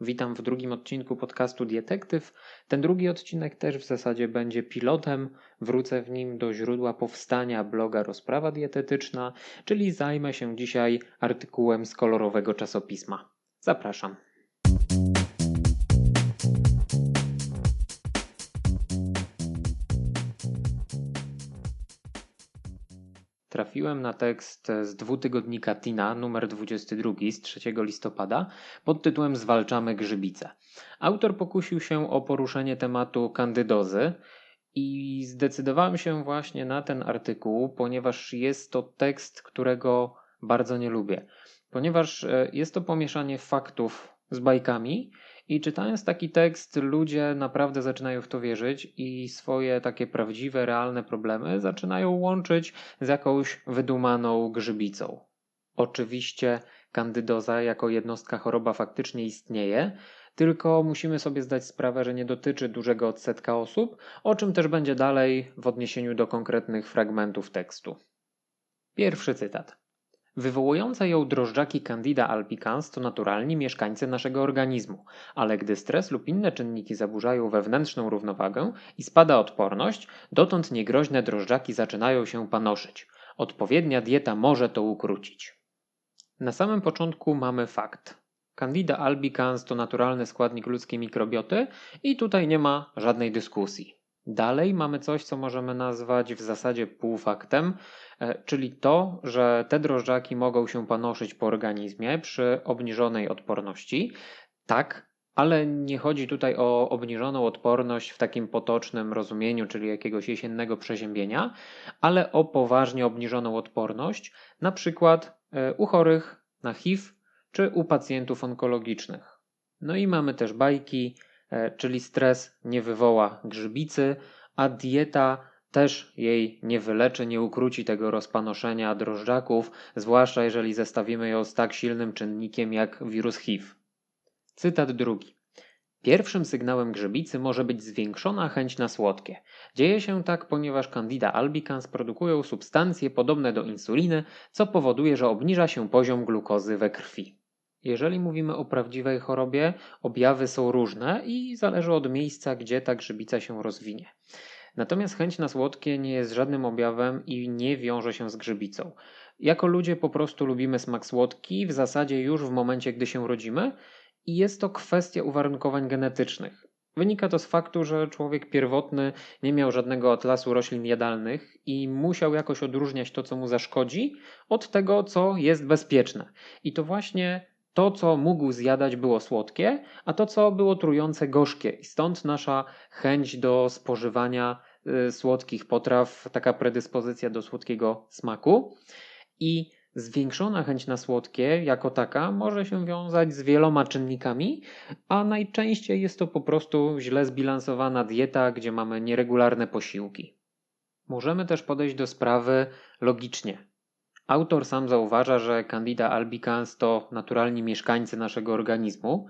Witam w drugim odcinku podcastu Dietektyw. Ten drugi odcinek też w zasadzie będzie pilotem. Wrócę w nim do źródła powstania bloga Rozprawa Dietetyczna, czyli zajmę się dzisiaj artykułem z kolorowego czasopisma. Zapraszam. Trafiłem na tekst z dwutygodnika Tina, numer 22 z 3 listopada, pod tytułem Zwalczamy grzybice. Autor pokusił się o poruszenie tematu kandydozy i zdecydowałem się właśnie na ten artykuł, ponieważ jest to tekst, którego bardzo nie lubię. Ponieważ e, jest to pomieszanie faktów z bajkami i czytając taki tekst, ludzie naprawdę zaczynają w to wierzyć i swoje takie prawdziwe, realne problemy zaczynają łączyć z jakąś wydumaną grzybicą. Oczywiście kandydoza jako jednostka choroba faktycznie istnieje, tylko musimy sobie zdać sprawę, że nie dotyczy dużego odsetka osób, o czym też będzie dalej w odniesieniu do konkretnych fragmentów tekstu. Pierwszy cytat. Wywołujące ją drożdżaki Candida albicans to naturalni mieszkańcy naszego organizmu, ale gdy stres lub inne czynniki zaburzają wewnętrzną równowagę i spada odporność, dotąd niegroźne drożdżaki zaczynają się panoszyć. Odpowiednia dieta może to ukrócić. Na samym początku mamy fakt. Candida albicans to naturalny składnik ludzkiej mikrobioty i tutaj nie ma żadnej dyskusji. Dalej mamy coś, co możemy nazwać w zasadzie półfaktem, e, czyli to, że te drożdżaki mogą się panoszyć po organizmie przy obniżonej odporności. Tak, ale nie chodzi tutaj o obniżoną odporność w takim potocznym rozumieniu, czyli jakiegoś jesiennego przeziębienia, ale o poważnie obniżoną odporność, na przykład e, u chorych na HIV czy u pacjentów onkologicznych. No i mamy też bajki, czyli stres nie wywoła grzybicy, a dieta też jej nie wyleczy, nie ukróci tego rozpanoszenia drożdżaków, zwłaszcza jeżeli zestawimy ją z tak silnym czynnikiem jak wirus HIV. Cytat drugi. Pierwszym sygnałem grzybicy może być zwiększona chęć na słodkie. Dzieje się tak, ponieważ Candida albicans produkują substancje podobne do insuliny, co powoduje, że obniża się poziom glukozy we krwi. Jeżeli mówimy o prawdziwej chorobie, objawy są różne i zależy od miejsca, gdzie ta grzybica się rozwinie. Natomiast chęć na słodkie nie jest żadnym objawem i nie wiąże się z grzybicą. Jako ludzie po prostu lubimy smak słodki w zasadzie już w momencie, gdy się rodzimy i jest to kwestia uwarunkowań genetycznych. Wynika to z faktu, że człowiek pierwotny nie miał żadnego atlasu roślin jadalnych i musiał jakoś odróżniać to, co mu zaszkodzi, od tego, co jest bezpieczne. I to właśnie to, co mógł zjadać, było słodkie, a to, co było trujące, gorzkie. I stąd nasza chęć do spożywania y, słodkich potraw, taka predyspozycja do słodkiego smaku. I zwiększona chęć na słodkie, jako taka, może się wiązać z wieloma czynnikami, a najczęściej jest to po prostu źle zbilansowana dieta, gdzie mamy nieregularne posiłki. Możemy też podejść do sprawy logicznie. Autor sam zauważa, że Candida albicans to naturalni mieszkańcy naszego organizmu.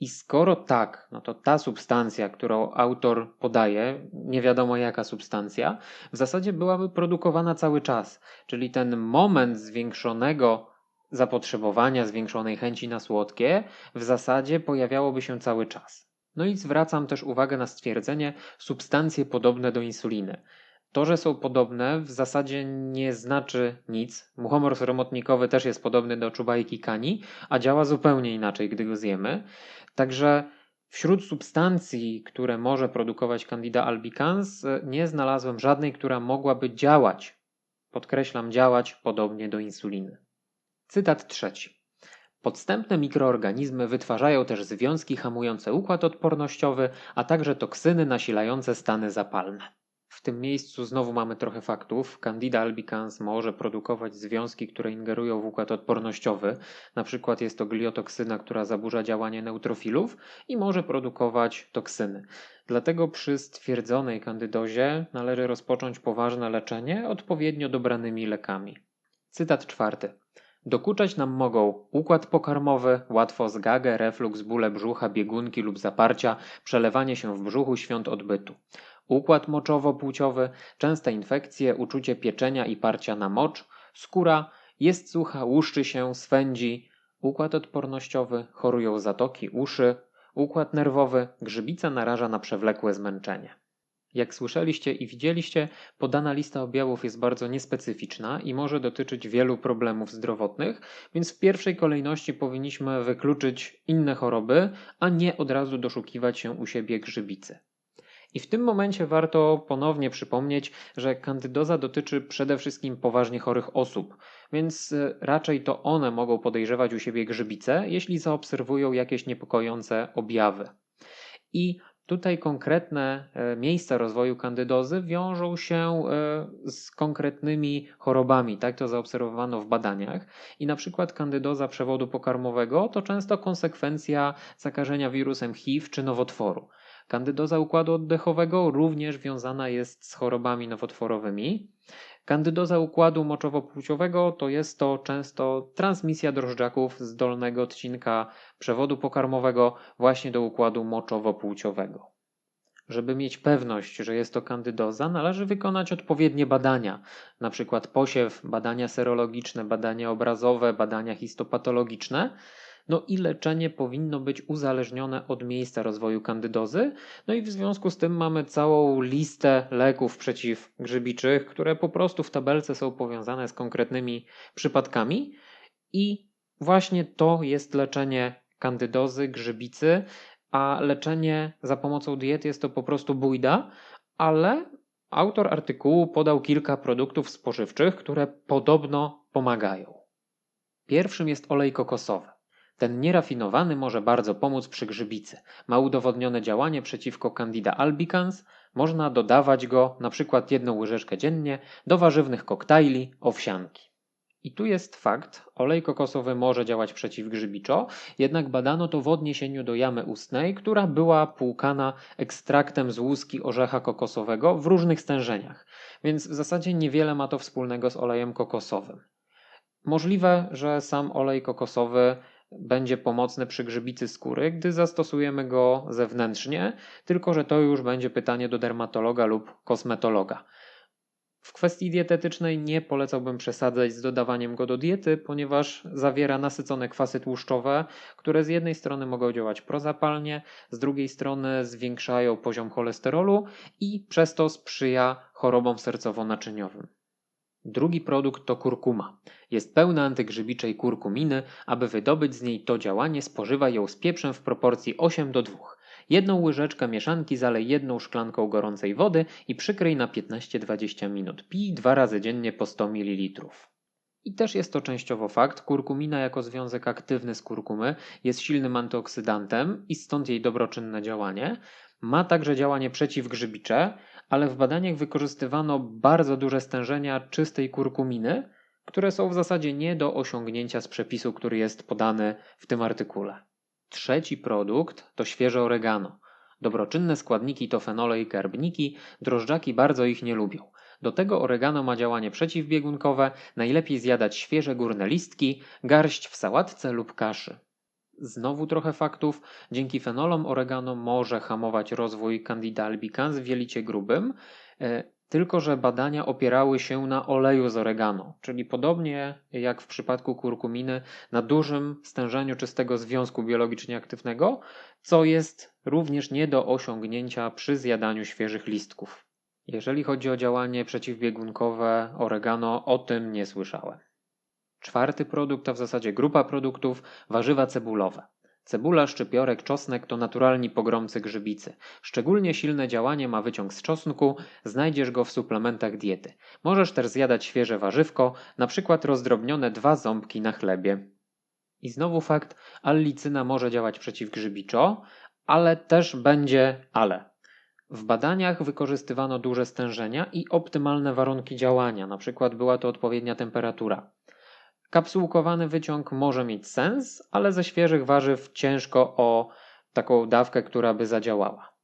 I skoro tak, no to ta substancja, którą autor podaje, nie wiadomo jaka substancja, w zasadzie byłaby produkowana cały czas. Czyli ten moment zwiększonego zapotrzebowania, zwiększonej chęci na słodkie, w zasadzie pojawiałoby się cały czas. No i zwracam też uwagę na stwierdzenie substancje podobne do insuliny. To, że są podobne, w zasadzie nie znaczy nic. Muchomor sromotnikowy też jest podobny do czubajki kani, a działa zupełnie inaczej, gdy go zjemy. Także wśród substancji, które może produkować Candida albicans, nie znalazłem żadnej, która mogłaby działać, podkreślam, działać podobnie do insuliny. Cytat trzeci. Podstępne mikroorganizmy wytwarzają też związki hamujące układ odpornościowy, a także toksyny nasilające stany zapalne. Tym miejscu znowu mamy trochę faktów. Candida albicans może produkować związki, które ingerują w układ odpornościowy. Na przykład jest to gliotoksyna, która zaburza działanie neutrofilów i może produkować toksyny. Dlatego przy stwierdzonej kandydozie należy rozpocząć poważne leczenie odpowiednio dobranymi lekami. Cytat czwarty. Dokuczać nam mogą układ pokarmowy, łatwo zgagę, refluks, bóle brzucha, biegunki lub zaparcia, przelewanie się w brzuchu, świąt odbytu układ moczowo-płciowy, częste infekcje, uczucie pieczenia i parcia na mocz, skóra jest sucha, łuszczy się, swędzi, układ odpornościowy, chorują zatoki, uszy, układ nerwowy, grzybica naraża na przewlekłe zmęczenie. Jak słyszeliście i widzieliście, podana lista objawów jest bardzo niespecyficzna i może dotyczyć wielu problemów zdrowotnych, więc w pierwszej kolejności powinniśmy wykluczyć inne choroby, a nie od razu doszukiwać się u siebie grzybicy. I w tym momencie warto ponownie przypomnieć, że kandydoza dotyczy przede wszystkim poważnie chorych osób, więc e, raczej to one mogą podejrzewać u siebie grzybice, jeśli zaobserwują jakieś niepokojące objawy. I Tutaj konkretne e, miejsca rozwoju kandydozy wiążą się e, z konkretnymi chorobami, tak to zaobserwowano w badaniach. I na przykład kandydoza przewodu pokarmowego to często konsekwencja zakażenia wirusem HIV czy nowotworu. Kandydoza układu oddechowego również wiązana jest z chorobami nowotworowymi. Kandydoza układu moczowo-płciowego to jest to często transmisja drożdżaków z dolnego odcinka przewodu pokarmowego właśnie do układu moczowo-płciowego. Żeby mieć pewność, że jest to kandydoza, należy wykonać odpowiednie badania, np. posiew, badania serologiczne, badania obrazowe, badania histopatologiczne no i leczenie powinno być uzależnione od miejsca rozwoju kandydozy. No i w związku z tym mamy całą listę leków przeciwgrzybiczych, które po prostu w tabelce są powiązane z konkretnymi przypadkami i właśnie to jest leczenie kandydozy, grzybicy, a leczenie za pomocą diet jest to po prostu bójda, ale autor artykułu podał kilka produktów spożywczych, które podobno pomagają. Pierwszym jest olej kokosowy. Ten nierafinowany może bardzo pomóc przy grzybicy. Ma udowodnione działanie przeciwko Candida albicans. Można dodawać go na przykład jedną łyżeczkę dziennie do warzywnych koktajli, owsianki. I tu jest fakt, olej kokosowy może działać przeciwgrzybiczo, jednak badano to w odniesieniu do jamy ustnej, która była płukana ekstraktem z łuski orzecha kokosowego w różnych stężeniach, więc w zasadzie niewiele ma to wspólnego z olejem kokosowym. Możliwe, że sam olej kokosowy będzie pomocny przy grzybicy skóry, gdy zastosujemy go zewnętrznie, tylko że to już będzie pytanie do dermatologa lub kosmetologa. W kwestii dietetycznej nie polecałbym przesadzać z dodawaniem go do diety, ponieważ zawiera nasycone kwasy tłuszczowe, które z jednej strony mogą działać prozapalnie, z drugiej strony zwiększają poziom cholesterolu i przez to sprzyja chorobom sercowo-naczyniowym. Drugi produkt to kurkuma. Jest pełna antygrzybitczej kurkuminy. Aby wydobyć z niej to działanie, spożywaj ją z pieprzem w proporcji 8 do 2. Jedną łyżeczkę mieszanki zalej jedną szklanką gorącej wody i przykryj na 15-20 minut. Pij dwa razy dziennie po 100 ml. I też jest to częściowo fakt, kurkumina jako związek aktywny z kurkumy jest silnym antyoksydantem i stąd jej dobroczynne działanie. Ma także działanie przeciwgrzybicze, ale w badaniach wykorzystywano bardzo duże stężenia czystej kurkuminy, które są w zasadzie nie do osiągnięcia z przepisu, który jest podany w tym artykule. Trzeci produkt to świeże oregano. Dobroczynne składniki to fenole i karbniki, drożdżaki bardzo ich nie lubią. Do tego oregano ma działanie przeciwbiegunkowe, najlepiej zjadać świeże górne listki, garść w sałatce lub kaszy. Znowu trochę faktów. Dzięki fenolom oregano może hamować rozwój Candida albicans w jelicie grubym, e, tylko że badania opierały się na oleju z oregano, czyli podobnie jak w przypadku kurkuminy, na dużym stężeniu czystego związku biologicznie aktywnego, co jest również nie do osiągnięcia przy zjadaniu świeżych listków. Jeżeli chodzi o działanie przeciwbiegunkowe oregano, o tym nie słyszałem. Czwarty produkt, a w zasadzie grupa produktów, warzywa cebulowe. Cebula, szczypiorek, czosnek to naturalni pogromcy grzybicy. Szczególnie silne działanie ma wyciąg z czosnku, znajdziesz go w suplementach diety. Możesz też zjadać świeże warzywko, na przykład rozdrobnione dwa ząbki na chlebie. I znowu fakt, allicyna może działać przeciwgrzybiczo, ale też będzie ale. W badaniach wykorzystywano duże stężenia i optymalne warunki działania, na przykład była to odpowiednia temperatura. Kapsułkowany wyciąg może mieć sens, ale ze świeżych warzyw ciężko o taką dawkę, która by zadziałała.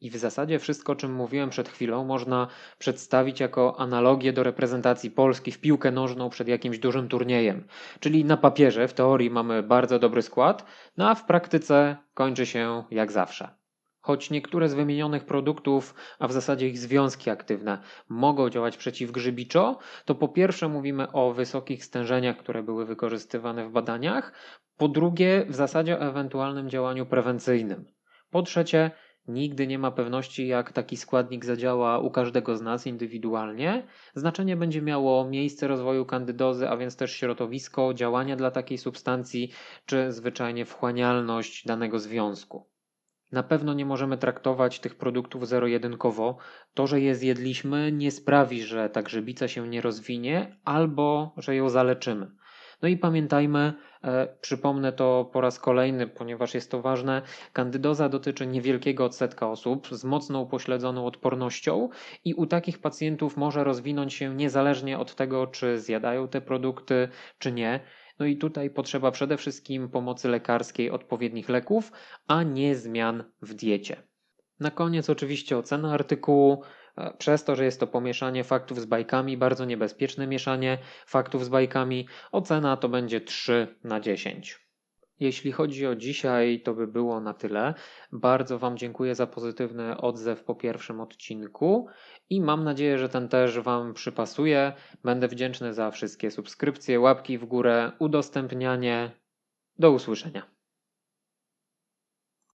I w zasadzie wszystko, o czym mówiłem przed chwilą, można przedstawić jako analogię do reprezentacji Polski w piłkę nożną przed jakimś dużym turniejem. Czyli na papierze, w teorii mamy bardzo dobry skład, no a w praktyce kończy się jak zawsze. Choć niektóre z wymienionych produktów, a w zasadzie ich związki aktywne, mogą działać przeciwgrzybiczo, to po pierwsze mówimy o wysokich stężeniach, które były wykorzystywane w badaniach, po drugie w zasadzie o ewentualnym działaniu prewencyjnym. Po trzecie, nigdy nie ma pewności, jak taki składnik zadziała u każdego z nas indywidualnie. Znaczenie będzie miało miejsce rozwoju kandydozy, a więc też środowisko, działania dla takiej substancji, czy zwyczajnie wchłanialność danego związku. Na pewno nie możemy traktować tych produktów zero-jedynkowo. To, że je zjedliśmy, nie sprawi, że ta grzybica się nie rozwinie albo że ją zaleczymy. No i pamiętajmy, e, przypomnę to po raz kolejny, ponieważ jest to ważne, kandydoza dotyczy niewielkiego odsetka osób z mocno upośledzoną odpornością i u takich pacjentów może rozwinąć się niezależnie od tego, czy zjadają te produkty, czy nie. No i tutaj potrzeba przede wszystkim pomocy lekarskiej, odpowiednich leków, a nie zmian w diecie. Na koniec oczywiście ocena artykułu. E, Przez to, że jest to pomieszanie faktów z bajkami, bardzo niebezpieczne mieszanie faktów z bajkami, ocena to będzie 3 na 10. Jeśli chodzi o dzisiaj, to by było na tyle. Bardzo Wam dziękuję za pozytywny odzew po pierwszym odcinku i mam nadzieję, że ten też Wam przypasuje. Będę wdzięczny za wszystkie subskrypcje, łapki w górę, udostępnianie. Do usłyszenia.